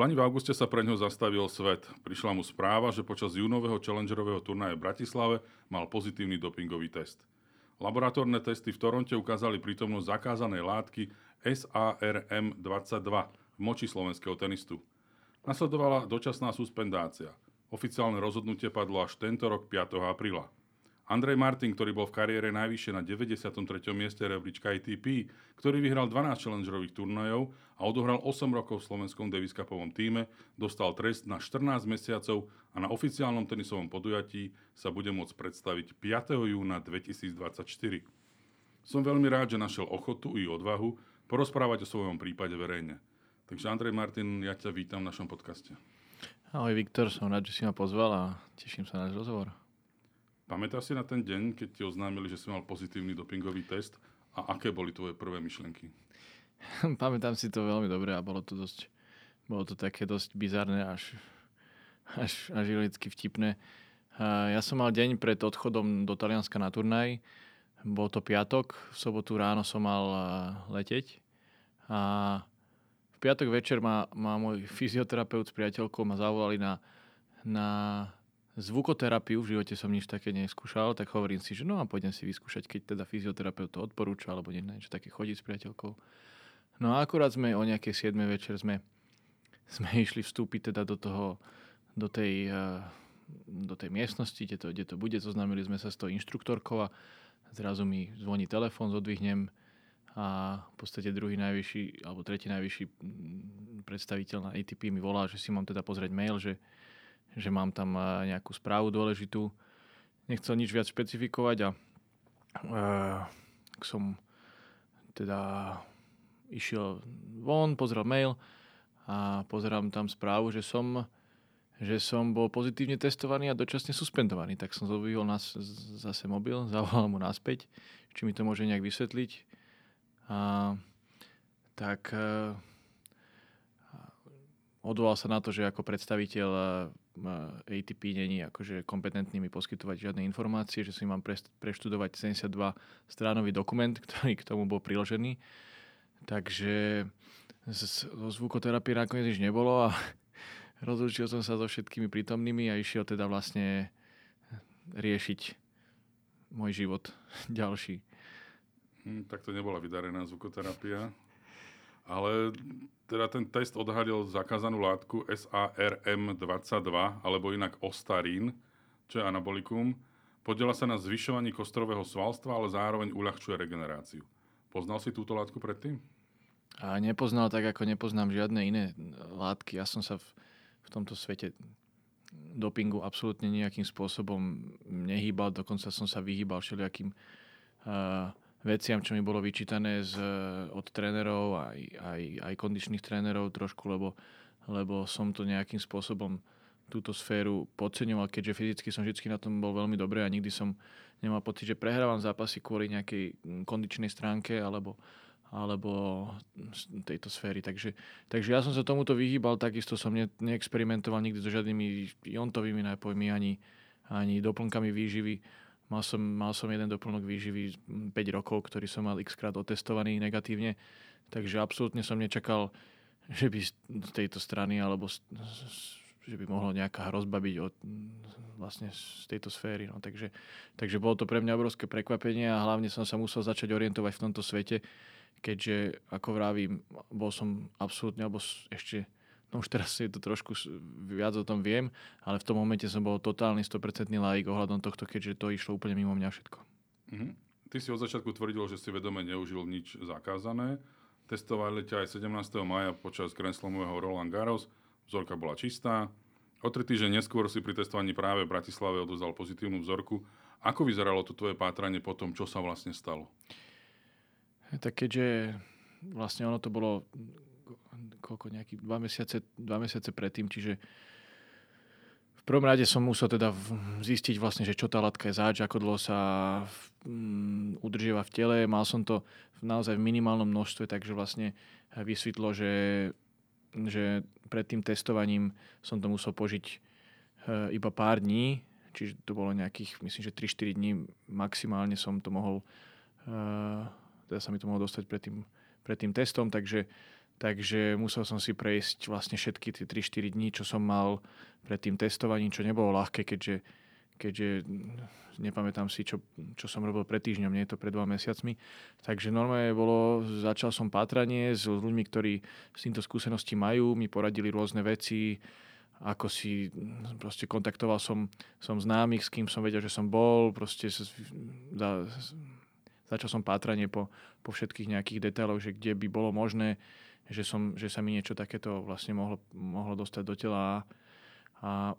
Plani v auguste sa pre ňo zastavil svet. Prišla mu správa, že počas júnového challengerového turnaja v Bratislave mal pozitívny dopingový test. Laboratórne testy v Toronte ukázali prítomnosť zakázanej látky SARM-22 v moči slovenského tenistu. Nasledovala dočasná suspendácia. Oficiálne rozhodnutie padlo až tento rok 5. apríla. Andrej Martin, ktorý bol v kariére najvyššie na 93. mieste rebríčka ATP, ktorý vyhral 12 challengerových turnajov a odohral 8 rokov v slovenskom Davis Cupovom týme, dostal trest na 14 mesiacov a na oficiálnom tenisovom podujatí sa bude môcť predstaviť 5. júna 2024. Som veľmi rád, že našiel ochotu i odvahu porozprávať o svojom prípade verejne. Takže Andrej Martin, ja ťa vítam v našom podcaste. Ahoj Viktor, som rád, že si ma pozval a teším sa na náš rozhovor. Pamätáš si na ten deň, keď ti oznámili, že si mal pozitívny dopingový test a aké boli tvoje prvé myšlienky? Pamätám si to veľmi dobre a bolo to dosť, bolo to také dosť bizarné až, až, až vtipné. Ja som mal deň pred odchodom do Talianska na turnaj. Bol to piatok, v sobotu ráno som mal leteť a v piatok večer ma, ma môj fyzioterapeut s priateľkou ma zavolali na, na zvukoterapiu, v živote som nič také neskúšal, tak hovorím si, že no a pôjdem si vyskúšať, keď teda fyzioterapeut to odporúča, alebo niečo také chodiť s priateľkou. No a akurát sme o nejakej 7. večer sme, sme išli vstúpiť teda do toho, do tej, eh, do tej miestnosti, kde to, kde to bude. Zoznámili sme sa s tou inštruktorkou a zrazu mi zvoní telefón, zodvihnem a v podstate druhý najvyšší, alebo tretí najvyšší mm, predstaviteľ na ATP mi volá, že si mám teda pozrieť mail, že, že mám tam eh, nejakú správu dôležitú. Nechcel nič viac špecifikovať a uh, som teda išiel von, pozrel mail a pozerám tam správu, že som, že som bol pozitívne testovaný a dočasne suspendovaný. Tak som zobvihol nás, zase mobil, zavolal mu naspäť, či mi to môže nejak vysvetliť. A, tak uh, odvolal sa na to, že ako predstaviteľ ATP není akože kompetentný mi poskytovať žiadne informácie, že si mám pre, preštudovať 72 stránový dokument, ktorý k tomu bol priložený. Takže zo zvukoterapie nakoniec nič nebolo a rozlučil som sa so všetkými prítomnými a išiel teda vlastne riešiť môj život ďalší. Hm, tak to nebola vydarená zvukoterapia. Ale teda ten test odhalil zakázanú látku SARM22, alebo inak ostarín, čo je anabolikum. Podiela sa na zvyšovaní kostrového svalstva, ale zároveň uľahčuje regeneráciu. Poznal si túto látku predtým? A nepoznal tak, ako nepoznám žiadne iné látky. Ja som sa v, v tomto svete dopingu absolútne nejakým spôsobom nehýbal, dokonca som sa vyhýbal všelijakým uh, veciam, čo mi bolo vyčítané z, od trénerov, aj, aj, aj kondičných trénerov trošku, lebo, lebo som to nejakým spôsobom túto sféru podceňoval, keďže fyzicky som vždy na tom bol veľmi dobrý a nikdy som nemal pocit, že prehrávam zápasy kvôli nejakej kondičnej stránke alebo, alebo tejto sféry. Takže, takže ja som sa tomuto vyhýbal, takisto som ne, neexperimentoval nikdy so žiadnymi jontovými nápojmi ani, ani doplnkami výživy Mal som, mal som jeden doplnok výživy 5 rokov, ktorý som mal x krát otestovaný negatívne, takže absolútne som nečakal, že by z tejto strany alebo z, že by mohlo nejaká hrozba byť od, vlastne z tejto sféry. No. Takže, takže bolo to pre mňa obrovské prekvapenie a hlavne som sa musel začať orientovať v tomto svete, keďže, ako vravím, bol som absolútne, alebo ešte No už teraz je to trošku viac o tom viem, ale v tom momente som bol totálny 100% laik ohľadom tohto, keďže to išlo úplne mimo mňa všetko. Mm-hmm. Ty si od začiatku tvrdil, že si vedome neužil nič zakázané. Testovali ťa aj 17. maja počas Grand Slamového Roland Garros. Vzorka bola čistá. O tri týždeň neskôr si pri testovaní práve v Bratislave odozdal pozitívnu vzorku. Ako vyzeralo to tvoje pátranie po tom, čo sa vlastne stalo? Tak keďže vlastne ono to bolo koľko, nejakých dva mesiace, dva mesiace predtým, čiže v prvom rade som musel teda zistiť vlastne, že čo tá látka je zač, ako dlho sa mm, udržiava v tele. Mal som to naozaj v minimálnom množstve, takže vlastne vysvetlo, že, že pred tým testovaním som to musel požiť e, iba pár dní, čiže to bolo nejakých, myslím, že 3-4 dní maximálne som to mohol, e, teda sa mi to mohlo dostať pred tým, pred tým testom, takže takže musel som si prejsť vlastne všetky tie 3-4 dní, čo som mal pred tým testovaním, čo nebolo ľahké, keďže, keďže nepamätám si, čo, čo som robil pred týždňom, nie je to pred dva mesiacmi. Takže normálne bolo, začal som pátranie s ľuďmi, ktorí s týmto skúsenosti majú, mi poradili rôzne veci, ako si, proste kontaktoval som, som známych, s kým som vedel, že som bol, proste za, začal som pátranie po, po všetkých nejakých detailoch, že kde by bolo možné, že, som, že sa mi niečo takéto vlastne mohlo, mohlo dostať do tela a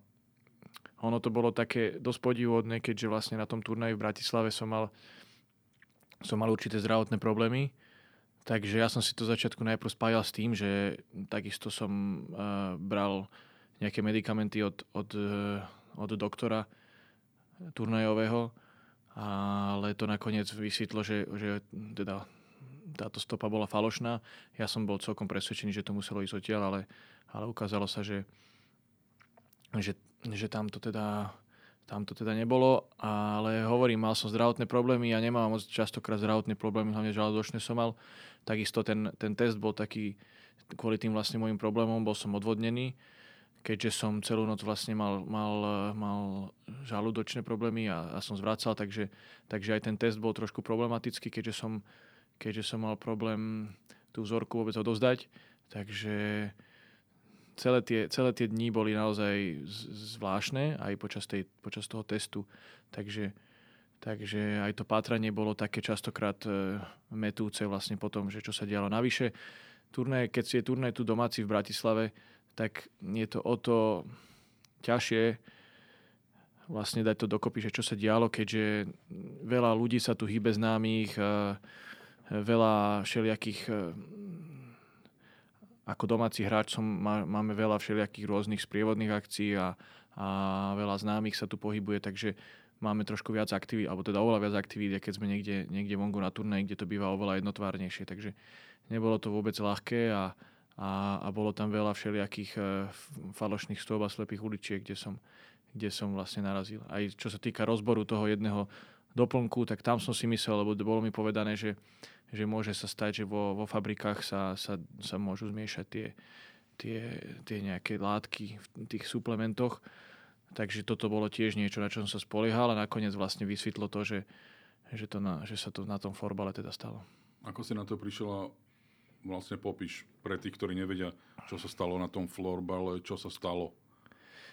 ono to bolo také dosť podivodné, keďže vlastne na tom turnaji v Bratislave som mal, som mal určité zdravotné problémy. Takže ja som si to začiatku najprv spájal s tým, že takisto som uh, bral nejaké medikamenty od, od, uh, od doktora turnajového, ale to nakoniec vysvetlo, že, že teda táto stopa bola falošná. Ja som bol celkom presvedčený, že to muselo ísť odtiaľ, ale, ale ukázalo sa, že, že že tam to teda tam to teda nebolo, ale hovorím, mal som zdravotné problémy, ja nemám moc častokrát zdravotné problémy, hlavne žalúdočné som mal. Takisto ten, ten test bol taký, kvôli tým vlastne môjim problémom, bol som odvodnený, keďže som celú noc vlastne mal, mal, mal žalúdočné problémy a, a som zvracal, takže, takže aj ten test bol trošku problematický, keďže som, keďže som mal problém tú vzorku vôbec odozdať. Takže celé tie, celé tie dni boli naozaj zvláštne aj počas, tej, počas toho testu. Takže, takže aj to pátranie bolo také častokrát e, metúce vlastne potom, že čo sa dialo. Navyše, turné, keď si je turné tu domáci v Bratislave, tak je to o to ťažšie vlastne dať to dokopy, že čo sa dialo, keďže veľa ľudí sa tu hýbe známych, e, veľa všelijakých e, ako domáci hráč som, má, máme veľa všelijakých rôznych sprievodných akcií a, a veľa známych sa tu pohybuje, takže máme trošku viac aktivít, alebo teda oveľa viac aktivít, keď sme niekde, niekde vonku na turnej, kde to býva oveľa jednotvárnejšie. Takže nebolo to vôbec ľahké a, a, a bolo tam veľa všelijakých e, falošných stôb a slepých uličiek, kde som, kde som vlastne narazil. Aj čo sa týka rozboru toho jedného doplnku, tak tam som si myslel, lebo bolo mi povedané, že že môže sa stať, že vo, vo fabrikách sa, sa, sa môžu zmiešať tie, tie, tie nejaké látky v tých suplementoch. Takže toto bolo tiež niečo, na čo som sa spoliehal a nakoniec vlastne vysvetlo to, že, že, to na, že sa to na tom forbale teda stalo. Ako si na to prišiel a vlastne popíš pre tých, ktorí nevedia, čo sa stalo na tom florbale, čo sa stalo?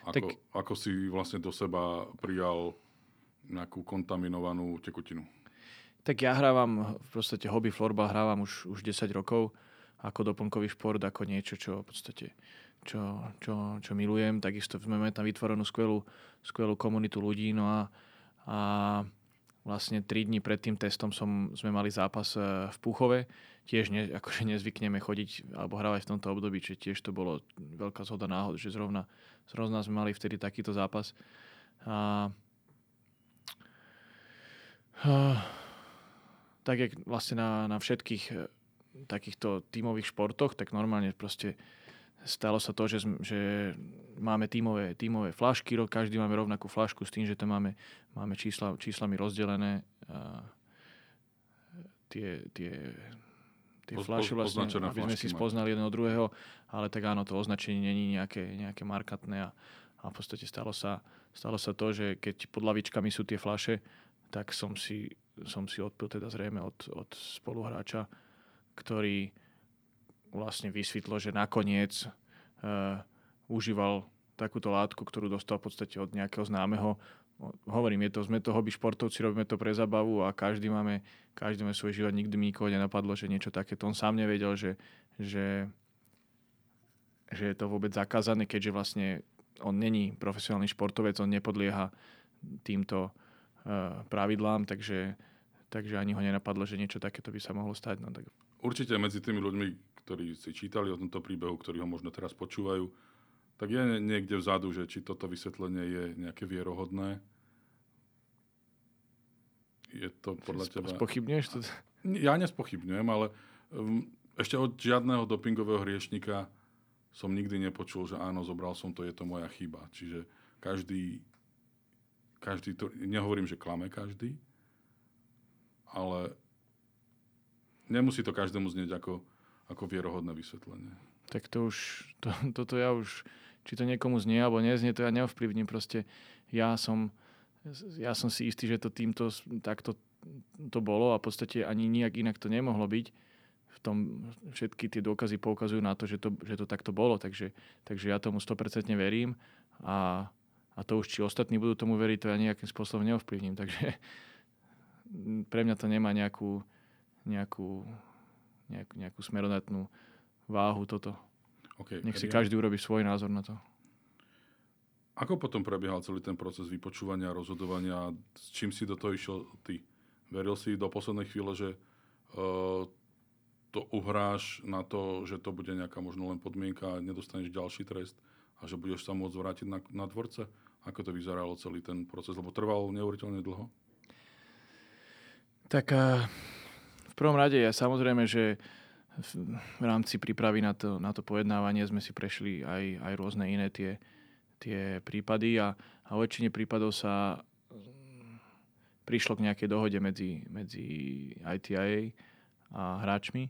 Ako, tak, ako si vlastne do seba prijal nejakú kontaminovanú tekutinu? Tak ja hrávam v podstate hobby florbal, hrávam už, už 10 rokov ako doplnkový šport, ako niečo, čo v podstate čo, čo, čo milujem. Takisto mali tam vytvorenú skvelú, skvelú komunitu ľudí. No a, a vlastne 3 dní pred tým testom som, sme mali zápas e, v Púchove. Tiež ne, akože nezvykneme chodiť alebo hrávať v tomto období, čiže tiež to bolo veľká zhoda náhod, že zrovna, zrovna sme mali vtedy takýto zápas. A tak jak vlastne na, na všetkých eh, takýchto tímových športoch, tak normálne proste stalo sa to, že, že máme tímové, tímové flašky, každý máme rovnakú flašku s tým, že tam máme, máme čísla, číslami rozdelené a tie, tie, tie po, flaše vlastne, aby sme si spoznali jedného druhého, ale tak áno, to označenie není nejaké, nejaké markantné a, a v podstate stalo sa, stalo sa to, že keď pod lavičkami sú tie flaše, tak som si som si odpil teda zrejme od, od spoluhráča, ktorý vlastne vysvetlo, že nakoniec uh, užíval takúto látku, ktorú dostal v podstate od nejakého známeho. Hovorím, je to, sme to hobby športovci, robíme to pre zabavu a každý máme, každý máme svoj život, nikdy mi nikoho nenapadlo, že niečo takéto. On sám nevedel, že, že, že je to vôbec zakázané, keďže vlastne on není profesionálny športovec, on nepodlieha týmto pravidlám, takže takže ani ho nenapadlo, že niečo takéto by sa mohlo stať. No, tak... Určite medzi tými ľuďmi, ktorí si čítali o tomto príbehu, ktorí ho možno teraz počúvajú, tak je niekde vzadu, že či toto vysvetlenie je nejaké vierohodné. Je to podľa Spo, teba... Spochybňuješ to? Ja nespochybňujem, ale um, ešte od žiadneho dopingového hriešnika som nikdy nepočul, že áno, zobral som to, je to moja chyba. Čiže každý, každý to, nehovorím, že klame každý, ale nemusí to každému znieť ako, ako vierohodné vysvetlenie. Tak to už, to, toto ja už, či to niekomu znie alebo neznie, to ja neovplyvním. Proste ja som, ja som si istý, že to týmto takto to bolo a v podstate ani nijak inak to nemohlo byť. V tom všetky tie dôkazy poukazujú na to, že to, že to takto bolo, takže, takže ja tomu 100% verím a, a to už, či ostatní budú tomu veriť, to ja nejakým spôsobom neovplyvním. Takže pre mňa to nemá nejakú, nejakú, nejakú, nejakú smerodatnú váhu toto. Okay, Nech si ja... každý urobí svoj názor na to. Ako potom prebiehal celý ten proces vypočúvania, rozhodovania? S čím si do toho išiel ty? Veril si do poslednej chvíle, že uh, to uhráš na to, že to bude nejaká možno len podmienka a nedostaneš ďalší trest a že budeš sa môcť vrátiť na, na dvorce? Ako to vyzeralo celý ten proces? Lebo trval neuveriteľne dlho. Tak v prvom rade ja samozrejme, že v rámci prípravy na to, na to pojednávanie sme si prešli aj, aj rôzne iné tie, tie prípady a, a o väčšine prípadov sa prišlo k nejakej dohode medzi, medzi ITIA a hráčmi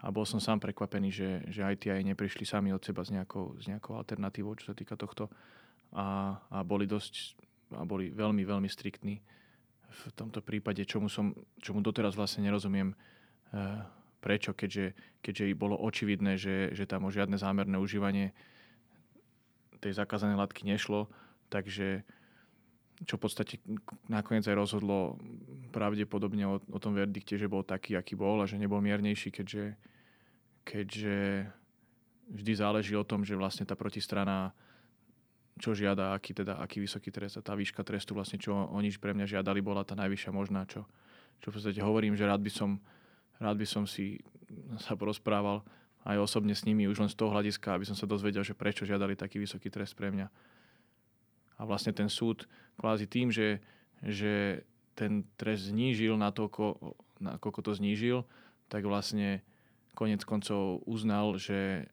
a bol som sám prekvapený, že, že ITIA neprišli sami od seba s nejakou, s nejakou alternatívou, čo sa týka tohto a, a boli dosť a boli veľmi, veľmi striktní v tomto prípade, čomu, som, čomu doteraz vlastne nerozumiem e, prečo, keďže, keďže bolo očividné, že, že tam o žiadne zámerné užívanie tej zakázanej látky nešlo, takže čo v podstate nakoniec aj rozhodlo pravdepodobne o, o tom verdikte, že bol taký, aký bol a že nebol miernejší, keďže, keďže vždy záleží o tom, že vlastne tá protistrana čo žiada, aký, teda, aký vysoký trest a tá výška trestu vlastne, čo oni pre mňa žiadali, bola tá najvyššia možná, čo, čo v podstate hovorím, že rád by som, rád by som si sa porozprával aj osobne s nimi už len z toho hľadiska, aby som sa dozvedel, že prečo žiadali taký vysoký trest pre mňa. A vlastne ten súd kvázi tým, že, že ten trest znížil na to, na koľko to znížil, tak vlastne konec koncov uznal, že,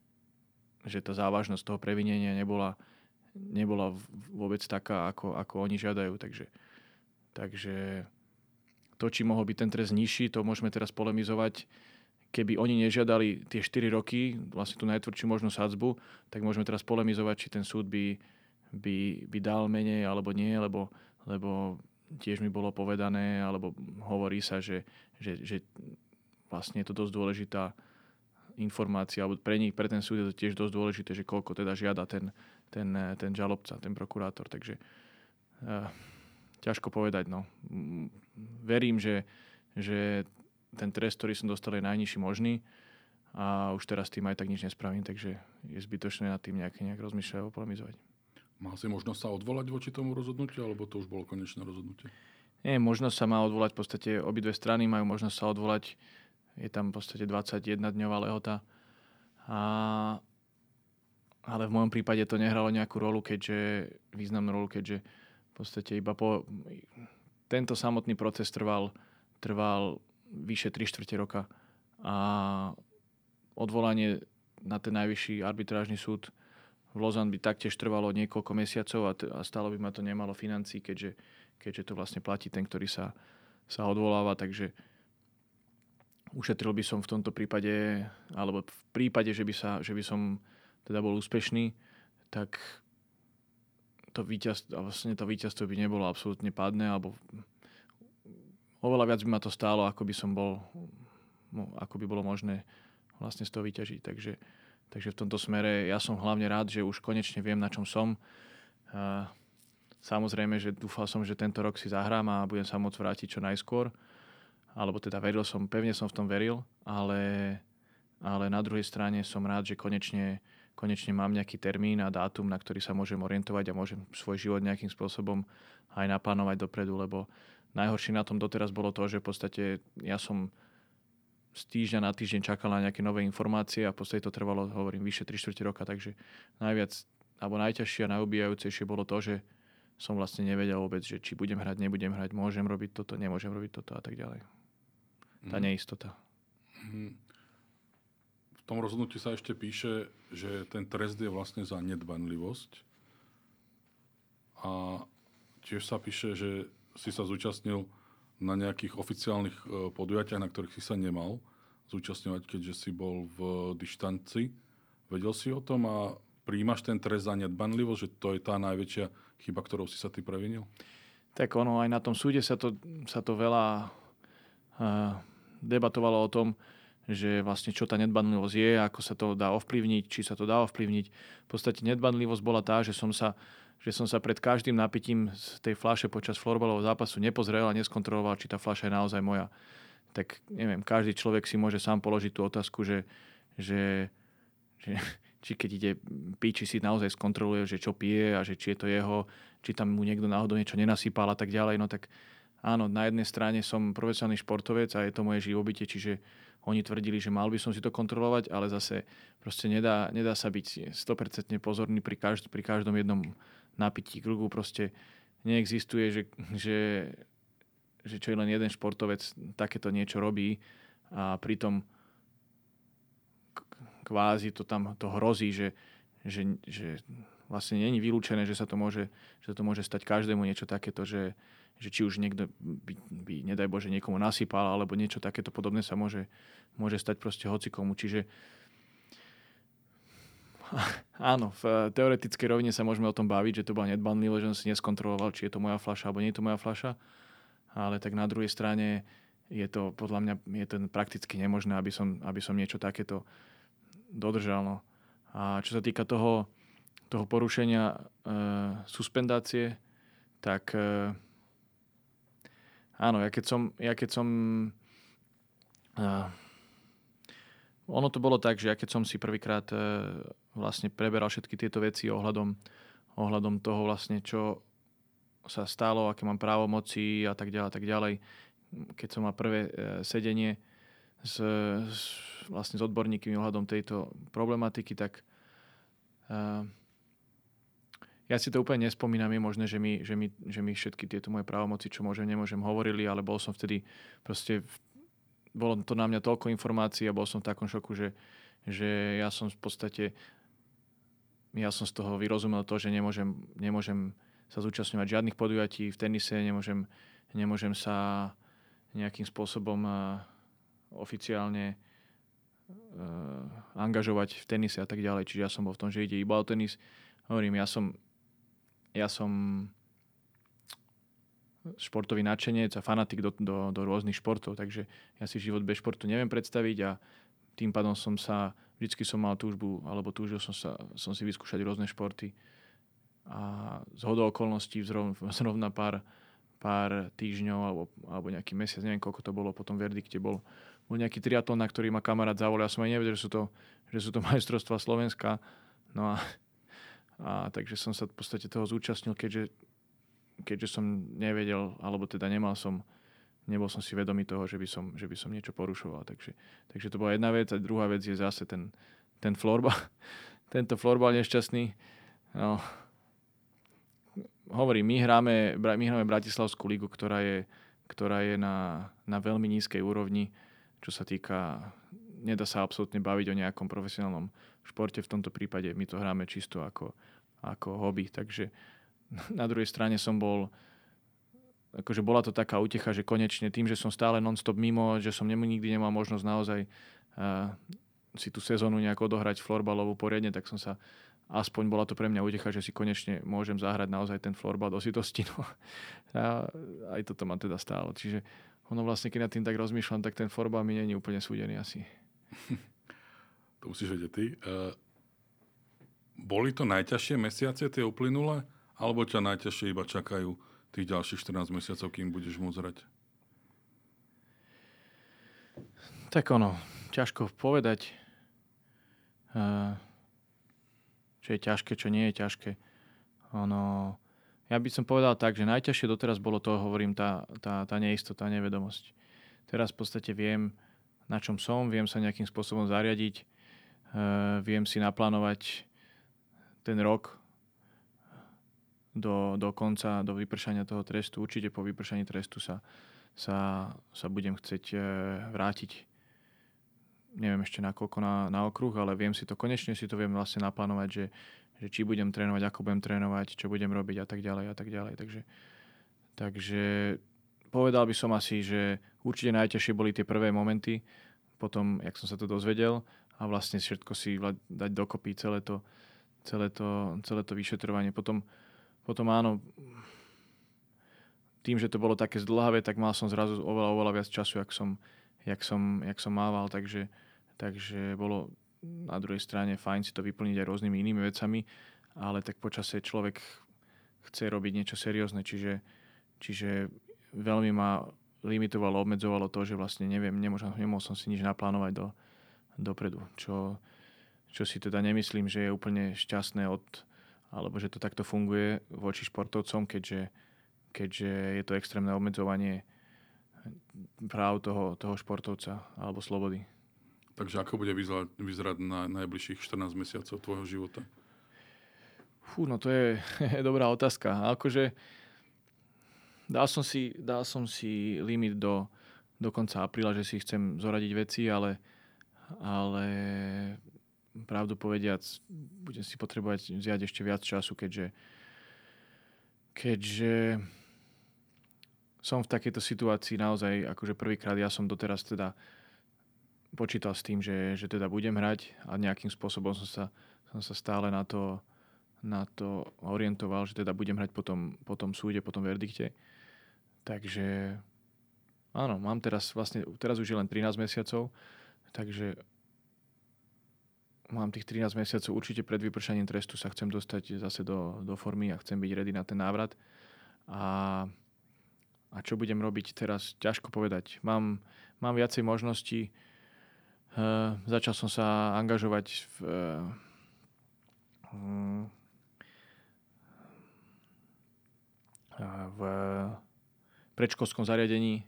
že tá závažnosť toho previnenia nebola, nebola vôbec taká, ako, ako oni žiadajú. Takže, takže to, či mohol byť ten trest nižší, to môžeme teraz polemizovať. Keby oni nežiadali tie 4 roky, vlastne tú najtvrdšiu možnú sadzbu, tak môžeme teraz polemizovať, či ten súd by, by, by dal menej alebo nie, lebo, lebo tiež mi bolo povedané, alebo hovorí sa, že, že, že vlastne je to dosť dôležitá informácia, alebo pre nich, pre ten súd je to tiež dosť dôležité, že koľko teda žiada ten, ten, ten žalobca, ten prokurátor. Takže uh, ťažko povedať. No. Verím, že, že ten trest, ktorý som dostal, je najnižší možný a už teraz tým aj tak nič nespravím, takže je zbytočné nad tým nejak, nejak rozmýšľať alebo polemizovať. Má si možnosť sa odvolať voči tomu rozhodnutiu, alebo to už bolo konečné rozhodnutie? Nie, možnosť sa má odvolať, v podstate obidve strany majú možnosť sa odvolať. Je tam v podstate 21-dňová lehota. A, ale v môjom prípade to nehralo nejakú rolu, keďže, významnú rolu, keďže v podstate iba po... Tento samotný proces trval, trval vyše 3 čtvrte roka. A odvolanie na ten najvyšší arbitrážny súd v Lozan by taktiež trvalo niekoľko mesiacov a, t- a stále by ma to nemalo financí, keďže, keďže to vlastne platí ten, ktorý sa, sa odvoláva, takže ušetril by som v tomto prípade, alebo v prípade, že by, sa, že by som teda bol úspešný, tak to víťazstvo, vlastne to víťazstvo by nebolo absolútne padné, alebo oveľa viac by ma to stálo, ako by som bol, ako by bolo možné vlastne z toho vyťažiť. Takže Takže v tomto smere ja som hlavne rád, že už konečne viem, na čom som. Samozrejme, že dúfal som, že tento rok si zahrám a budem sa môcť vrátiť čo najskôr. Alebo teda veril som, pevne som v tom veril, ale, ale na druhej strane som rád, že konečne, konečne mám nejaký termín a dátum, na ktorý sa môžem orientovať a môžem svoj život nejakým spôsobom aj naplánovať dopredu, lebo najhoršie na tom doteraz bolo to, že v podstate ja som z týždňa na týždeň čakal na nejaké nové informácie a v podstate to trvalo, hovorím, vyše 3 čtvrte roka, takže najviac, alebo najťažšie a najubijajúcejšie bolo to, že som vlastne nevedel vôbec, že či budem hrať, nebudem hrať, môžem robiť toto, nemôžem robiť toto a tak ďalej. Tá mm. neistota. Mm. Tom rozhodnutí sa ešte píše, že ten trest je vlastne za nedbanlivosť. A tiež sa píše, že si sa zúčastnil na nejakých oficiálnych e, podujatiach, na ktorých si sa nemal zúčastňovať, keďže si bol v dištanci. Vedel si o tom a príjmaš ten trest za nedbanlivosť, že to je tá najväčšia chyba, ktorou si sa ty previnil? Tak ono, aj na tom súde sa to, sa to veľa uh, debatovalo o tom, že vlastne čo tá nedbanlivosť je, ako sa to dá ovplyvniť, či sa to dá ovplyvniť. V podstate nedbanlivosť bola tá, že som sa, že som sa pred každým napitím z tej flaše počas florbalového zápasu nepozrel a neskontroloval, či tá flaša je naozaj moja. Tak neviem, každý človek si môže sám položiť tú otázku, že, že, že či keď ide piť, či si naozaj skontroluje, že čo pije a že či je to jeho, či tam mu niekto náhodou niečo nenasypal a tak ďalej. No tak áno, na jednej strane som profesionálny športovec a je to moje živobytie, čiže oni tvrdili, že mal by som si to kontrolovať, ale zase proste nedá, nedá sa byť 100% pozorný pri, každ- pri každom jednom napití kruhu. Proste neexistuje, že, že, že čo je len jeden športovec takéto niečo robí a pritom kvázi to tam to hrozí, že, že, že vlastne není vylúčené, že sa to môže, že to môže stať každému niečo takéto, že, že či už niekto by, by, nedaj Bože, niekomu nasypal, alebo niečo takéto podobné sa môže, môže stať proste hocikomu. Čiže áno, v teoretickej rovine sa môžeme o tom baviť, že to bola nedbanlivo, že som si neskontroloval, či je to moja fľaša, alebo nie je to moja fľaša. Ale tak na druhej strane je to podľa mňa je to prakticky nemožné, aby som, aby som niečo takéto dodržal. No. A čo sa týka toho, toho porušenia e, suspendácie, tak e, Áno, ja keď som... Ja keď som uh, ono to bolo tak, že ja keď som si prvýkrát uh, vlastne preberal všetky tieto veci ohľadom, ohľadom toho vlastne, čo sa stalo, aké mám právomoci a tak ďalej, tak ďalej. Keď som mal prvé uh, sedenie s, s, vlastne s odborníkmi ohľadom tejto problematiky, tak uh, ja si to úplne nespomínam, je možné, že mi, že mi, že mi všetky tieto moje právomoci, čo môžem, nemôžem, hovorili, ale bol som vtedy proste, bolo to na mňa toľko informácií a bol som v takom šoku, že, že ja som v podstate, ja som z toho vyrozumel to, že nemôžem, nemôžem sa zúčastňovať žiadnych podujatí v tenise, nemôžem, nemôžem sa nejakým spôsobom oficiálne angažovať v tenise a tak ďalej. Čiže ja som bol v tom, že ide iba o tenis. Hovorím, ja som ja som športový nadšenec a fanatik do, do, do rôznych športov, takže ja si život bez športu neviem predstaviť a tým pádom som sa, vždycky som mal túžbu, alebo túžil som, sa, som si vyskúšať rôzne športy. A z hodou okolností zrovna, zrovna pár, pár týždňov alebo, alebo nejaký mesiac, neviem koľko to bolo, potom verdikte bol, bol nejaký triatlon, na ktorý ma kamarát zavolal, ja som aj nevedel, že sú to, že sú to majstrovstvá Slovenska, no a a takže som sa v podstate toho zúčastnil, keďže, keďže som nevedel, alebo teda nemal som, nebol som si vedomý toho, že by som, že by som niečo porušoval. Takže, takže to bola jedna vec. A druhá vec je zase ten, ten florbal. Tento florbal nešťastný. No, hovorím, my hráme, my hráme Bratislavskú ligu, ktorá je, ktorá je na, na veľmi nízkej úrovni, čo sa týka, nedá sa absolútne baviť o nejakom profesionálnom športe v tomto prípade my to hráme čisto ako, ako hobby. Takže na druhej strane som bol akože bola to taká útecha, že konečne tým, že som stále non-stop mimo, že som nikdy nemal možnosť naozaj uh, si tú sezónu nejako odohrať florbalovú poriadne, tak som sa aspoň bola to pre mňa útecha, že si konečne môžem zahrať naozaj ten florbal do sitosti. No. A aj toto ma teda stálo. Čiže ono vlastne, keď nad tým tak rozmýšľam, tak ten florbal mi je úplne súdený asi. To musíš vedieť ty. Uh, boli to najťažšie mesiace tie uplynulé? Alebo ťa najťažšie iba čakajú tých ďalších 14 mesiacov, kým budeš môcť hrať? Tak ono, ťažko povedať, uh, čo je ťažké, čo nie je ťažké. Ono, ja by som povedal tak, že najťažšie doteraz bolo to, hovorím, tá, tá, tá neistota, nevedomosť. Teraz v podstate viem, na čom som, viem sa nejakým spôsobom zariadiť, uh, viem si naplánovať ten rok do, do konca, do vypršania toho trestu. Určite po vypršaní trestu sa, sa, sa budem chcieť uh, vrátiť neviem ešte na koľko na, na okruh, ale viem si to, konečne si to viem vlastne naplánovať, že, že či budem trénovať, ako budem trénovať, čo budem robiť a tak ďalej a tak ďalej. Takže, takže povedal by som asi, že určite najťažšie boli tie prvé momenty, potom, jak som sa to dozvedel a vlastne všetko si dať dokopy celé to, celé to, celé to vyšetrovanie. Potom, potom áno, tým, že to bolo také zdlhavé, tak mal som zrazu oveľa, oveľa viac času, jak som, jak som, jak som mával, takže, takže bolo na druhej strane fajn si to vyplniť aj rôznymi inými vecami, ale tak počasie človek chce robiť niečo seriózne, čiže, čiže veľmi ma limitovalo, obmedzovalo to, že vlastne neviem, nemôžem, nemohol som si nič naplánovať do, dopredu, čo, čo si teda nemyslím, že je úplne šťastné od, alebo že to takto funguje voči športovcom, keďže, keďže je to extrémne obmedzovanie práv toho, toho športovca alebo slobody. Takže ako bude vyzerať, vyzerať na najbližších 14 mesiacov tvojho života? Fú, no to je, je dobrá otázka. Akože dal som si, dal som si limit do, do konca apríla, že si chcem zoradiť veci, ale, ale pravdu povediac, budem si potrebovať vziať ešte viac času, keďže, keďže som v takejto situácii naozaj, akože prvýkrát ja som doteraz teda počítal s tým, že, že teda budem hrať a nejakým spôsobom som sa, som sa stále na to, na to orientoval, že teda budem hrať po tom, po tom súde, po tom verdikte. Takže áno, mám teraz vlastne, teraz už je len 13 mesiacov, takže mám tých 13 mesiacov určite pred vypršaním trestu sa chcem dostať zase do, do formy a chcem byť ready na ten návrat. A, a čo budem robiť teraz, ťažko povedať. Mám, mám viacej možností, Eh, začal som sa angažovať v, uh, v predškolskom zariadení.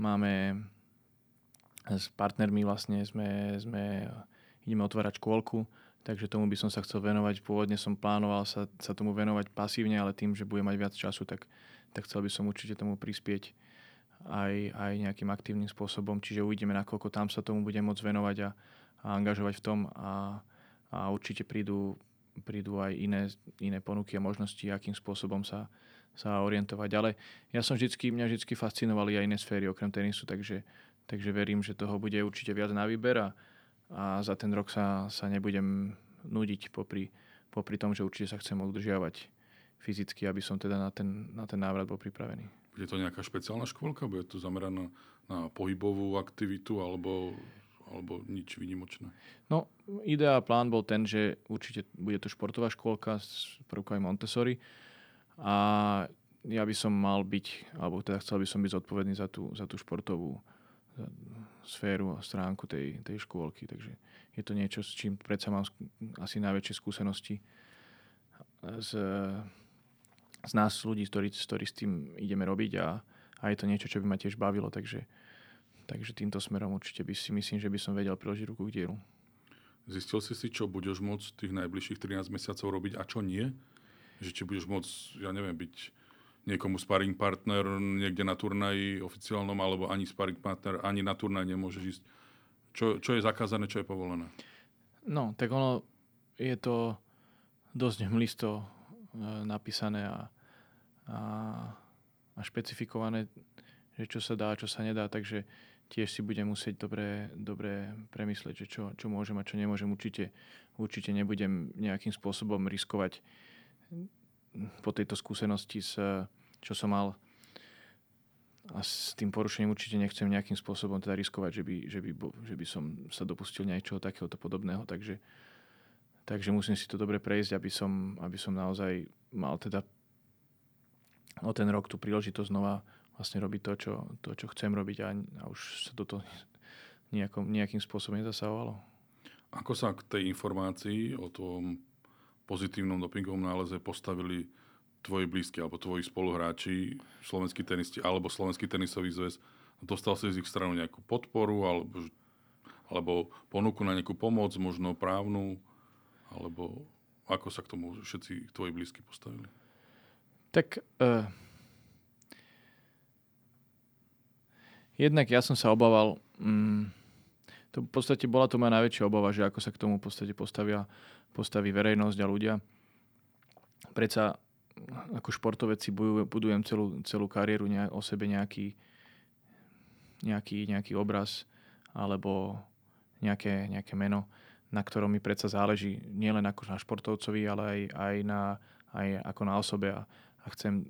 Máme s partnermi vlastne sme, sme ideme otvárať škôlku, takže tomu by som sa chcel venovať. Pôvodne som plánoval sa, sa tomu venovať pasívne, ale tým, že budem mať viac času, tak, tak chcel by som určite tomu prispieť aj, aj nejakým aktívnym spôsobom. Čiže uvidíme, nakoľko tam sa tomu budem môcť venovať a, a angažovať v tom a, a určite prídu, prídu aj iné, iné ponuky a možnosti, akým spôsobom sa, sa orientovať. Ale ja som vždycky, mňa vždy fascinovali aj iné sféry okrem tenisu, takže, takže verím, že toho bude určite viac na výber a, a za ten rok sa, sa nebudem nudiť popri, popri tom, že určite sa chcem udržiavať fyzicky, aby som teda na ten, na ten návrat bol pripravený. Bude to nejaká špeciálna škôlka? Bude to zameraná na pohybovú aktivitu alebo, alebo nič výnimočné? No, idea a plán bol ten, že určite bude to športová škôlka s prvkami Montessori a ja by som mal byť, alebo teda chcel by som byť zodpovedný za tú, za tú športovú sféru a stránku tej, tej škôlky. Takže je to niečo, s čím predsa mám asi najväčšie skúsenosti z, z nás ľudí, ktorí, ktorí s tým ideme robiť a, a je to niečo, čo by ma tiež bavilo, takže, takže týmto smerom určite by si myslím, že by som vedel priložiť ruku k dielu. Zistil si si, čo budeš môcť tých najbližších 13 mesiacov robiť a čo nie? Že či budeš môcť, ja neviem, byť niekomu sparring partner niekde na turnaji oficiálnom, alebo ani sparring partner, ani na turnaj nemôžeš ísť. Čo, čo je zakázané, čo je povolené? No, tak ono je to dosť hmlisto E, napísané a, a, a špecifikované, že čo sa dá, čo sa nedá, takže tiež si budem musieť dobre, dobre premyslieť, že čo, čo môžem a čo nemôžem. Určite, určite nebudem nejakým spôsobom riskovať po tejto skúsenosti, s, čo som mal a s tým porušením určite nechcem nejakým spôsobom teda riskovať, že by, že by, že by som sa dopustil niečoho takéhoto podobného. Takže, Takže musím si to dobre prejsť, aby som, aby som naozaj mal teda o ten rok tú príležitosť znova vlastne robiť to, čo, to, čo chcem robiť a, a už sa toto nejakom, nejakým spôsobom nezasahovalo. Ako sa k tej informácii o tom pozitívnom dopingovom náleze postavili tvoji blízky alebo tvoji spoluhráči, slovenskí tenisti alebo Slovenský tenisový zväz? Dostal si z ich stranu nejakú podporu alebo, alebo ponuku na nejakú pomoc, možno právnu? Alebo ako sa k tomu všetci tvoji blízky postavili? Tak uh, jednak ja som sa obával, um, to v podstate bola to moja najväčšia obava, že ako sa k tomu v podstate postavia, postaví verejnosť a ľudia. Predsa ako športovec budujem celú, celú kariéru o sebe nejaký, nejaký, nejaký obraz alebo nejaké, nejaké meno, na ktorom mi predsa záleží nielen ako na športovcovi, ale aj, aj, na, aj ako na osobe a, a chcem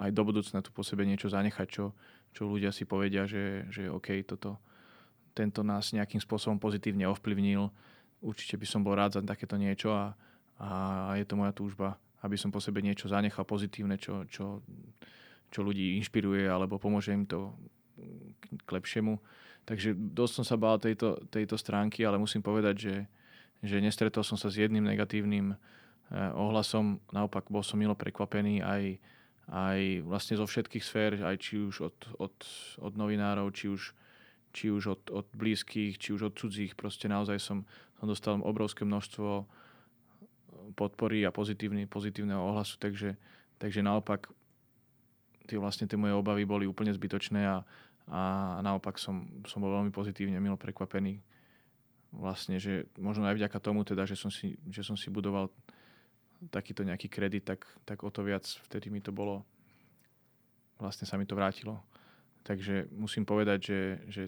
aj do budúcna tu po sebe niečo zanechať, čo, čo ľudia si povedia, že, že OK, toto, tento nás nejakým spôsobom pozitívne ovplyvnil. Určite by som bol rád za takéto niečo a, a je to moja túžba, aby som po sebe niečo zanechal pozitívne, čo, čo, čo ľudí inšpiruje alebo pomôže im to k lepšiemu. Takže dosť som sa bál tejto, tejto stránky, ale musím povedať, že, že nestretol som sa s jedným negatívnym eh, ohlasom. Naopak bol som milo prekvapený aj, aj vlastne zo všetkých sfér, aj či už od, od, od novinárov, či už, či už od, od blízkych, či už od cudzích. Proste naozaj som, som dostal obrovské množstvo podpory a pozitívneho ohlasu, takže, takže naopak tie vlastne tie moje obavy boli úplne zbytočné a, a naopak som, som bol veľmi pozitívne, milo prekvapený vlastne, že možno aj vďaka tomu teda, že som si, že som si budoval takýto nejaký kredit, tak, tak o to viac vtedy mi to bolo, vlastne sa mi to vrátilo. Takže musím povedať, že, že,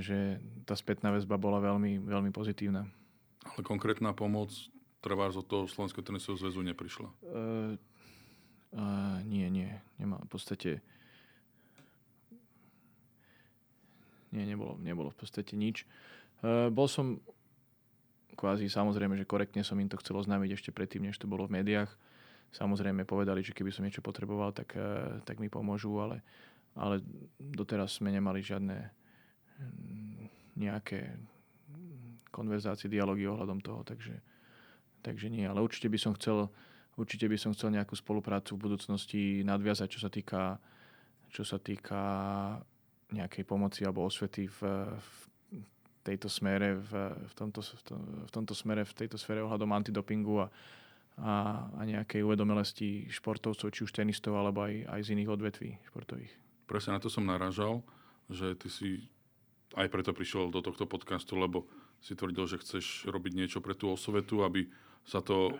že tá spätná väzba bola veľmi, veľmi pozitívna. Ale konkrétna pomoc trvá od toho Slovenského tenisového zväzu neprišla? Uh, Uh, nie, nie. Nemá, v podstate nie, nebolo, nebolo v podstate nič. Uh, bol som kvázi, samozrejme, že korektne som im to chcel oznámiť ešte predtým, než to bolo v médiách. Samozrejme povedali, že keby som niečo potreboval, tak, uh, tak mi pomôžu, ale, ale doteraz sme nemali žiadne nejaké konverzácie, dialógy ohľadom toho, takže, takže nie. Ale určite by som chcel Určite by som chcel nejakú spoluprácu v budúcnosti nadviazať, čo sa týka, čo sa týka nejakej pomoci alebo osvety v, v tejto smere, v, v, tomto, v tomto smere, v tejto sfere ohľadom antidopingu a, a, a nejakej uvedomelosti športovcov, či už tenistov, alebo aj, aj z iných odvetví športových. Presne na to som naražal, že ty si aj preto prišiel do tohto podcastu, lebo si tvrdil, že chceš robiť niečo pre tú osvetu, aby sa to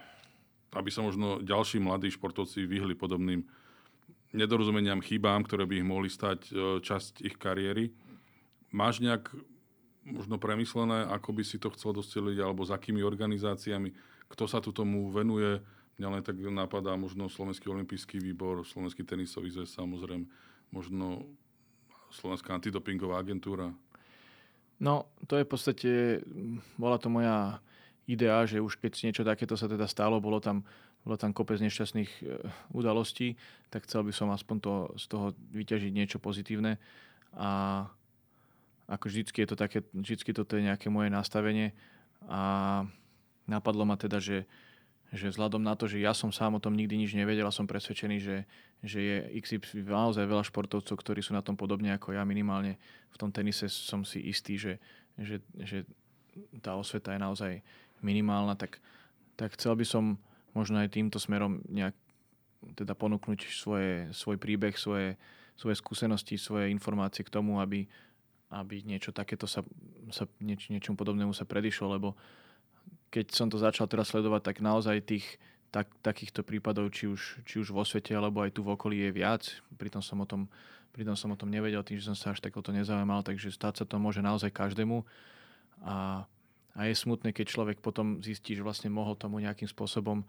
aby sa možno ďalší mladí športovci vyhli podobným nedorozumeniam, chybám, ktoré by ich mohli stať e, časť ich kariéry. Máš nejak možno premyslené, ako by si to chcel dosteliť, alebo s akými organizáciami, kto sa tu tomu venuje. Mňa len tak napadá možno Slovenský olimpijský výbor, Slovenský tenisový zväz, samozrejme, možno Slovenská antidopingová agentúra. No, to je v podstate, bola to moja idea, že už keď niečo takéto sa teda stalo, bolo tam, bolo tam kopec nešťastných e, udalostí, tak chcel by som aspoň to, z toho vyťažiť niečo pozitívne. A ako vždycky je to také, vždycky toto je nejaké moje nastavenie. A napadlo ma teda, že, že vzhľadom na to, že ja som sám o tom nikdy nič nevedel a som presvedčený, že, že je XY naozaj veľa športovcov, ktorí sú na tom podobne ako ja. Minimálne v tom tenise som si istý, že, že, že tá osveta je naozaj minimálna, tak, tak chcel by som možno aj týmto smerom nejak teda ponúknuť svoje, svoj príbeh, svoje, svoje skúsenosti, svoje informácie k tomu, aby, aby niečo takéto sa, sa nieč, niečomu podobnému sa predišlo, lebo keď som to začal teraz sledovať, tak naozaj tých tak, takýchto prípadov, či už, či už vo svete, alebo aj tu v okolí je viac. Pritom som o tom, pritom som o tom nevedel, tým, že som sa až takto nezaujímal, takže stať sa to môže naozaj každému. A a je smutné, keď človek potom zistí, že vlastne mohol tomu nejakým spôsobom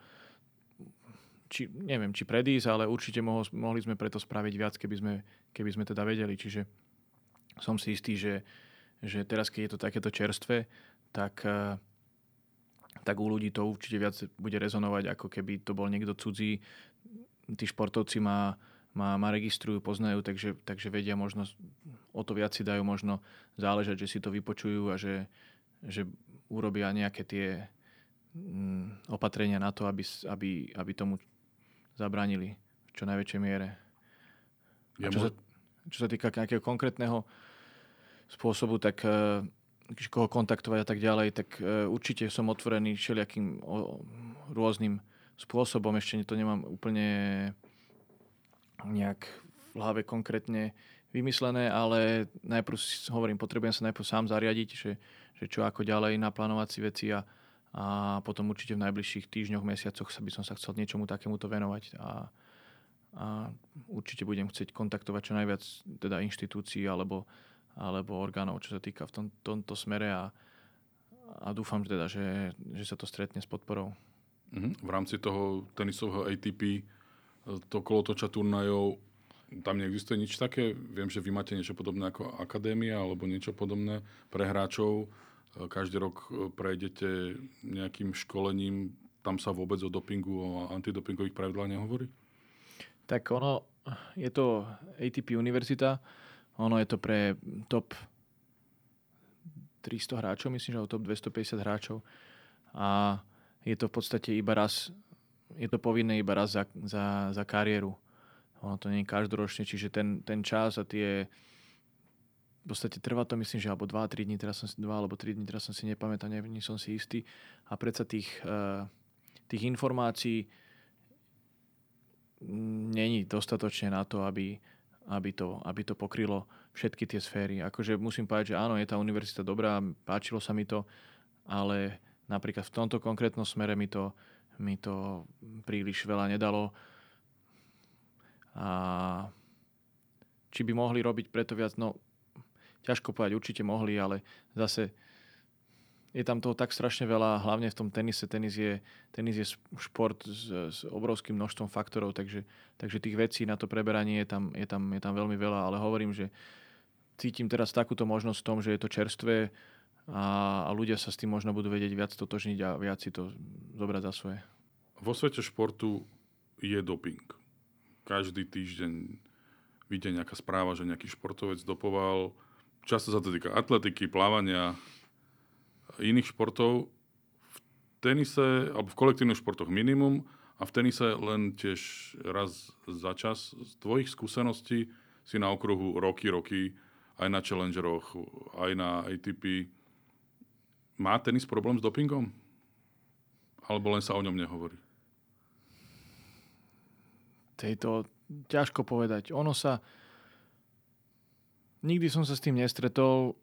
či, neviem, či predísť, ale určite mohol, mohli sme preto spraviť viac, keby sme, keby sme teda vedeli. Čiže som si istý, že, že teraz, keď je to takéto čerstvé, tak, eh, tak u ľudí to určite viac bude rezonovať, ako keby to bol niekto cudzí. Tí športovci ma, ma, ma registrujú, poznajú, takže, takže vedia možno, o to viac si dajú možno záležať, že si to vypočujú a že, že urobia nejaké tie mm, opatrenia na to, aby, aby, aby tomu zabránili v čo najväčšej miere. A čo, sa, čo sa týka nejakého konkrétneho spôsobu, tak uh, koho kontaktovať a tak ďalej, tak uh, určite som otvorený všelijakým rôznym spôsobom. Ešte to nemám úplne nejak v hlave konkrétne vymyslené, ale najprv hovorím, potrebujem sa najprv sám zariadiť, že že čo ako ďalej naplánovať si veci a, a potom určite v najbližších týždňoch, mesiacoch sa by som sa chcel niečomu takémuto venovať a, a určite budem chcieť kontaktovať čo najviac teda inštitúcií alebo, alebo orgánov, čo sa týka v tom, tomto smere a, a dúfam teda, že, že sa to stretne s podporou. Uh-huh. V rámci toho tenisového ATP to kolotoča turnajov tam neexistuje nič také? Viem, že vy máte niečo podobné ako akadémia alebo niečo podobné pre hráčov. Každý rok prejdete nejakým školením. Tam sa vôbec o dopingu, o antidopingových pravidlách nehovorí? Tak ono, je to ATP univerzita, ono je to pre top 300 hráčov, myslím, že top 250 hráčov. A je to v podstate iba raz, je to povinné iba raz za, za, za kariéru. Ono to nie je každoročne, čiže ten, ten čas a tie... V podstate trvá to, myslím, že alebo 2-3 dní, teraz som si 2 alebo 3 dní, teraz som si nepamätám, nie, som si istý. A predsa tých, uh, tých informácií není dostatočne na to, aby, aby, to, aby to pokrylo všetky tie sféry. Akože musím povedať, že áno, je tá univerzita dobrá, páčilo sa mi to, ale napríklad v tomto konkrétnom smere mi to, mi to príliš veľa nedalo a či by mohli robiť preto viac, no ťažko povedať, určite mohli, ale zase je tam toho tak strašne veľa, hlavne v tom tenise. Tenis je, tenis je šport s, s obrovským množstvom faktorov, takže, takže tých vecí na to preberanie je tam, je, tam, je tam veľmi veľa, ale hovorím, že cítim teraz takúto možnosť v tom, že je to čerstvé a, a ľudia sa s tým možno budú vedieť viac totožniť a viac si to zobrať za svoje. Vo svete športu je doping každý týždeň vidie nejaká správa, že nejaký športovec dopoval. Často sa to týka atletiky, plávania, iných športov. V tenise, alebo v kolektívnych športoch minimum a v tenise len tiež raz za čas. Z tvojich skúseností si na okruhu roky, roky, aj na Challengeroch, aj na ATP. Má tenis problém s dopingom? Alebo len sa o ňom nehovorí? tejto, ťažko povedať. Ono sa, nikdy som sa s tým nestretol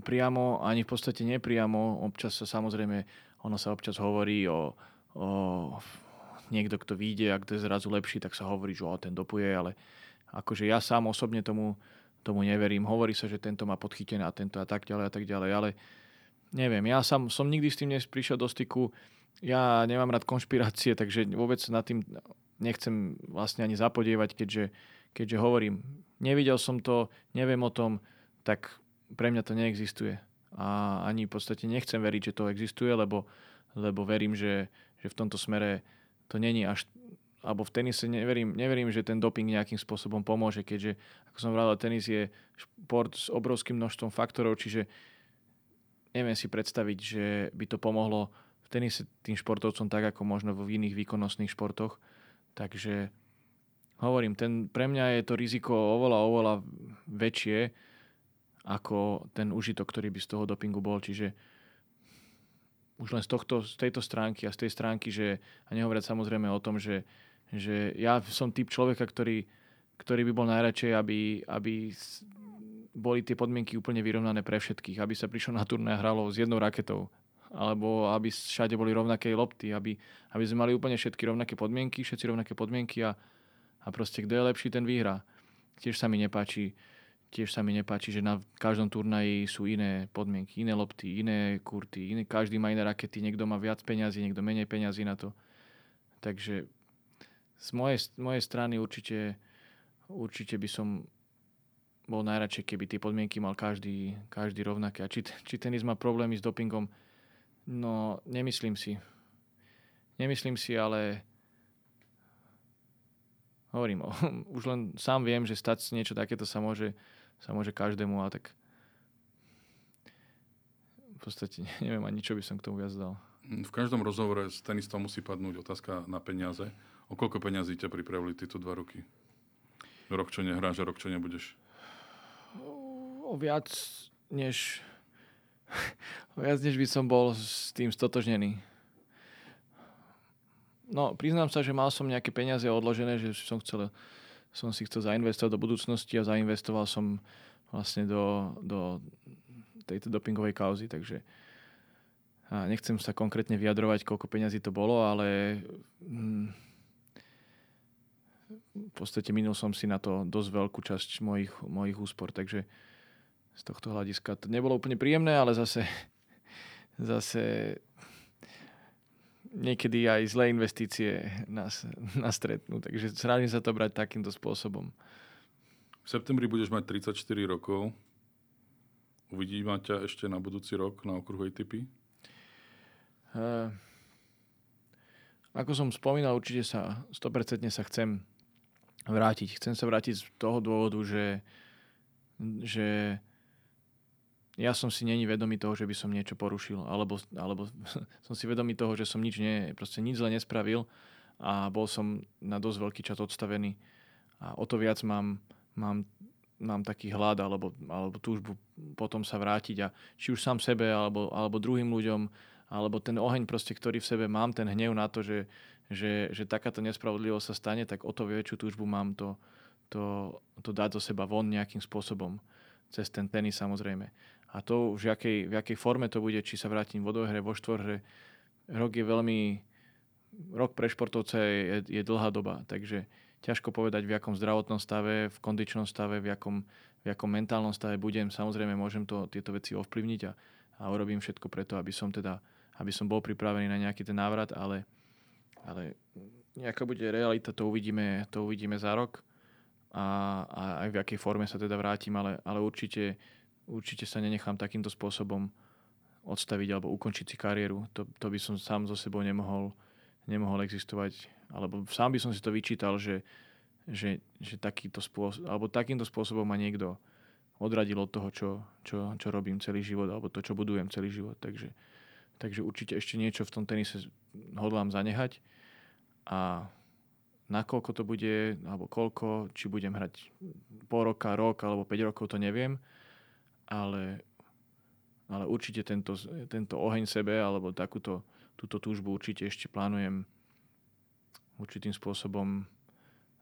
priamo, ani v podstate nepriamo. Občas sa samozrejme, ono sa občas hovorí o, o niekto, kto vyjde a kto je zrazu lepší, tak sa hovorí, že o, ten dopuje, ale akože ja sám osobne tomu, tomu neverím. Hovorí sa, že tento má podchytené a tento a tak ďalej a tak ďalej, ale neviem, ja sám som nikdy s tým neprišiel do styku. Ja nemám rád konšpirácie, takže vôbec nad tým nechcem vlastne ani zapodievať, keďže, keďže hovorím, nevidel som to, neviem o tom, tak pre mňa to neexistuje. A ani v podstate nechcem veriť, že to existuje, lebo, lebo verím, že, že v tomto smere to není až alebo v tenise neverím, neverím, že ten doping nejakým spôsobom pomôže, keďže, ako som vravel, tenis je šport s obrovským množstvom faktorov, čiže neviem si predstaviť, že by to pomohlo v tenise tým športovcom tak, ako možno v iných výkonnostných športoch. Takže hovorím, ten, pre mňa je to riziko oveľa, oveľa väčšie ako ten užitok, ktorý by z toho dopingu bol. Čiže už len z, tohto, z tejto stránky a z tej stránky, že, a nehovoriať samozrejme o tom, že, že ja som typ človeka, ktorý, ktorý by bol najradšej, aby, aby boli tie podmienky úplne vyrovnané pre všetkých, aby sa prišlo na turné a hralo s jednou raketou alebo aby všade boli rovnaké lopty, aby, aby sme mali úplne všetky rovnaké podmienky, všetci rovnaké podmienky a, a proste kto je lepší, ten vyhrá. Tiež sa mi nepáči, tiež sa mi nepáči, že na každom turnaji sú iné podmienky, iné lopty, iné kurty, iné, každý má iné rakety, niekto má viac peňazí, niekto menej peňazí na to. Takže z mojej, mojej strany určite, určite by som bol najradšej, keby tie podmienky mal každý, každý rovnaké. A či, či tenis má problémy s dopingom, No, nemyslím si. Nemyslím si, ale hovorím, už len sám viem, že stať niečo takéto sa môže, sa môže každému, a tak v podstate neviem ani, čo by som k tomu viac dal. V každom rozhovore s tenistom musí padnúť otázka na peniaze. O koľko peňazí ťa pripravili tieto dva roky? Rok, čo nehráš a rok, čo nebudeš? O viac, než Viac než by som bol s tým stotožnený. No, priznám sa, že mal som nejaké peniaze odložené, že som, chcel, som si chcel zainvestovať do budúcnosti a zainvestoval som vlastne do, do tejto dopingovej kauzy, takže a nechcem sa konkrétne vyjadrovať, koľko peňazí to bolo, ale hm, v podstate minul som si na to dosť veľkú časť mojich, mojich úspor, takže z tohto hľadiska. To nebolo úplne príjemné, ale zase, zase niekedy aj zlé investície nás, nás stretnú. Takže snažím sa to brať takýmto spôsobom. V septembri budeš mať 34 rokov. Uvidíme ťa ešte na budúci rok na okruhu ATP? Uh, ako som spomínal, určite sa 100% sa chcem vrátiť. Chcem sa vrátiť z toho dôvodu, že, že ja som si není vedomý toho, že by som niečo porušil, alebo, alebo som si vedomý toho, že som nič, nie, proste nič zle nespravil a bol som na dosť veľký čas odstavený. A o to viac mám, mám, mám taký hlad alebo, alebo túžbu potom sa vrátiť a či už sám sebe alebo, alebo druhým ľuďom, alebo ten oheň proste, ktorý v sebe mám, ten hnev na to, že, že, že takáto nespravodlivosť sa stane, tak o to väčšiu túžbu mám to, to, to dať zo seba von nejakým spôsobom. Cez ten tenis samozrejme. A to v jakej, v jakej forme to bude, či sa vrátim vo dvojhre, vo štvorhre. Rok je veľmi... Rok pre športovca je, je dlhá doba, takže ťažko povedať, v akom zdravotnom stave, v kondičnom stave, v akom, v akom mentálnom stave budem. Samozrejme, môžem to, tieto veci ovplyvniť a, a urobím všetko preto, aby som teda aby som bol pripravený na nejaký ten návrat, ale, ale nejaká bude realita, to uvidíme, to uvidíme za rok a, a aj v akej forme sa teda vrátim, ale, ale určite určite sa nenechám takýmto spôsobom odstaviť alebo ukončiť si kariéru. To, to by som sám so sebou nemohol, nemohol existovať. Alebo sám by som si to vyčítal, že, že, že takýto spôsob, alebo takýmto spôsobom ma niekto odradil od toho, čo, čo, čo robím celý život, alebo to, čo budujem celý život. Takže, takže určite ešte niečo v tom tenise hodlám zanehať. A nakoľko to bude, alebo koľko, či budem hrať pol roka, rok, alebo 5 rokov, to neviem ale, ale určite tento, tento oheň sebe alebo takúto túto túžbu určite ešte plánujem určitým spôsobom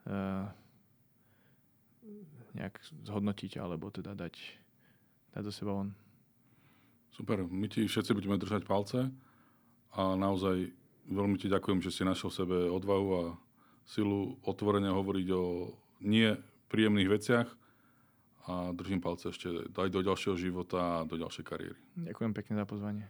uh, nejak zhodnotiť alebo teda dať, dať do seba von. Super, my ti všetci budeme držať palce a naozaj veľmi ti ďakujem, že si našiel sebe odvahu a silu otvorene hovoriť o nie príjemných veciach, a držím palce ešte aj do ďalšieho života a do ďalšej kariéry. Ďakujem pekne za pozvanie.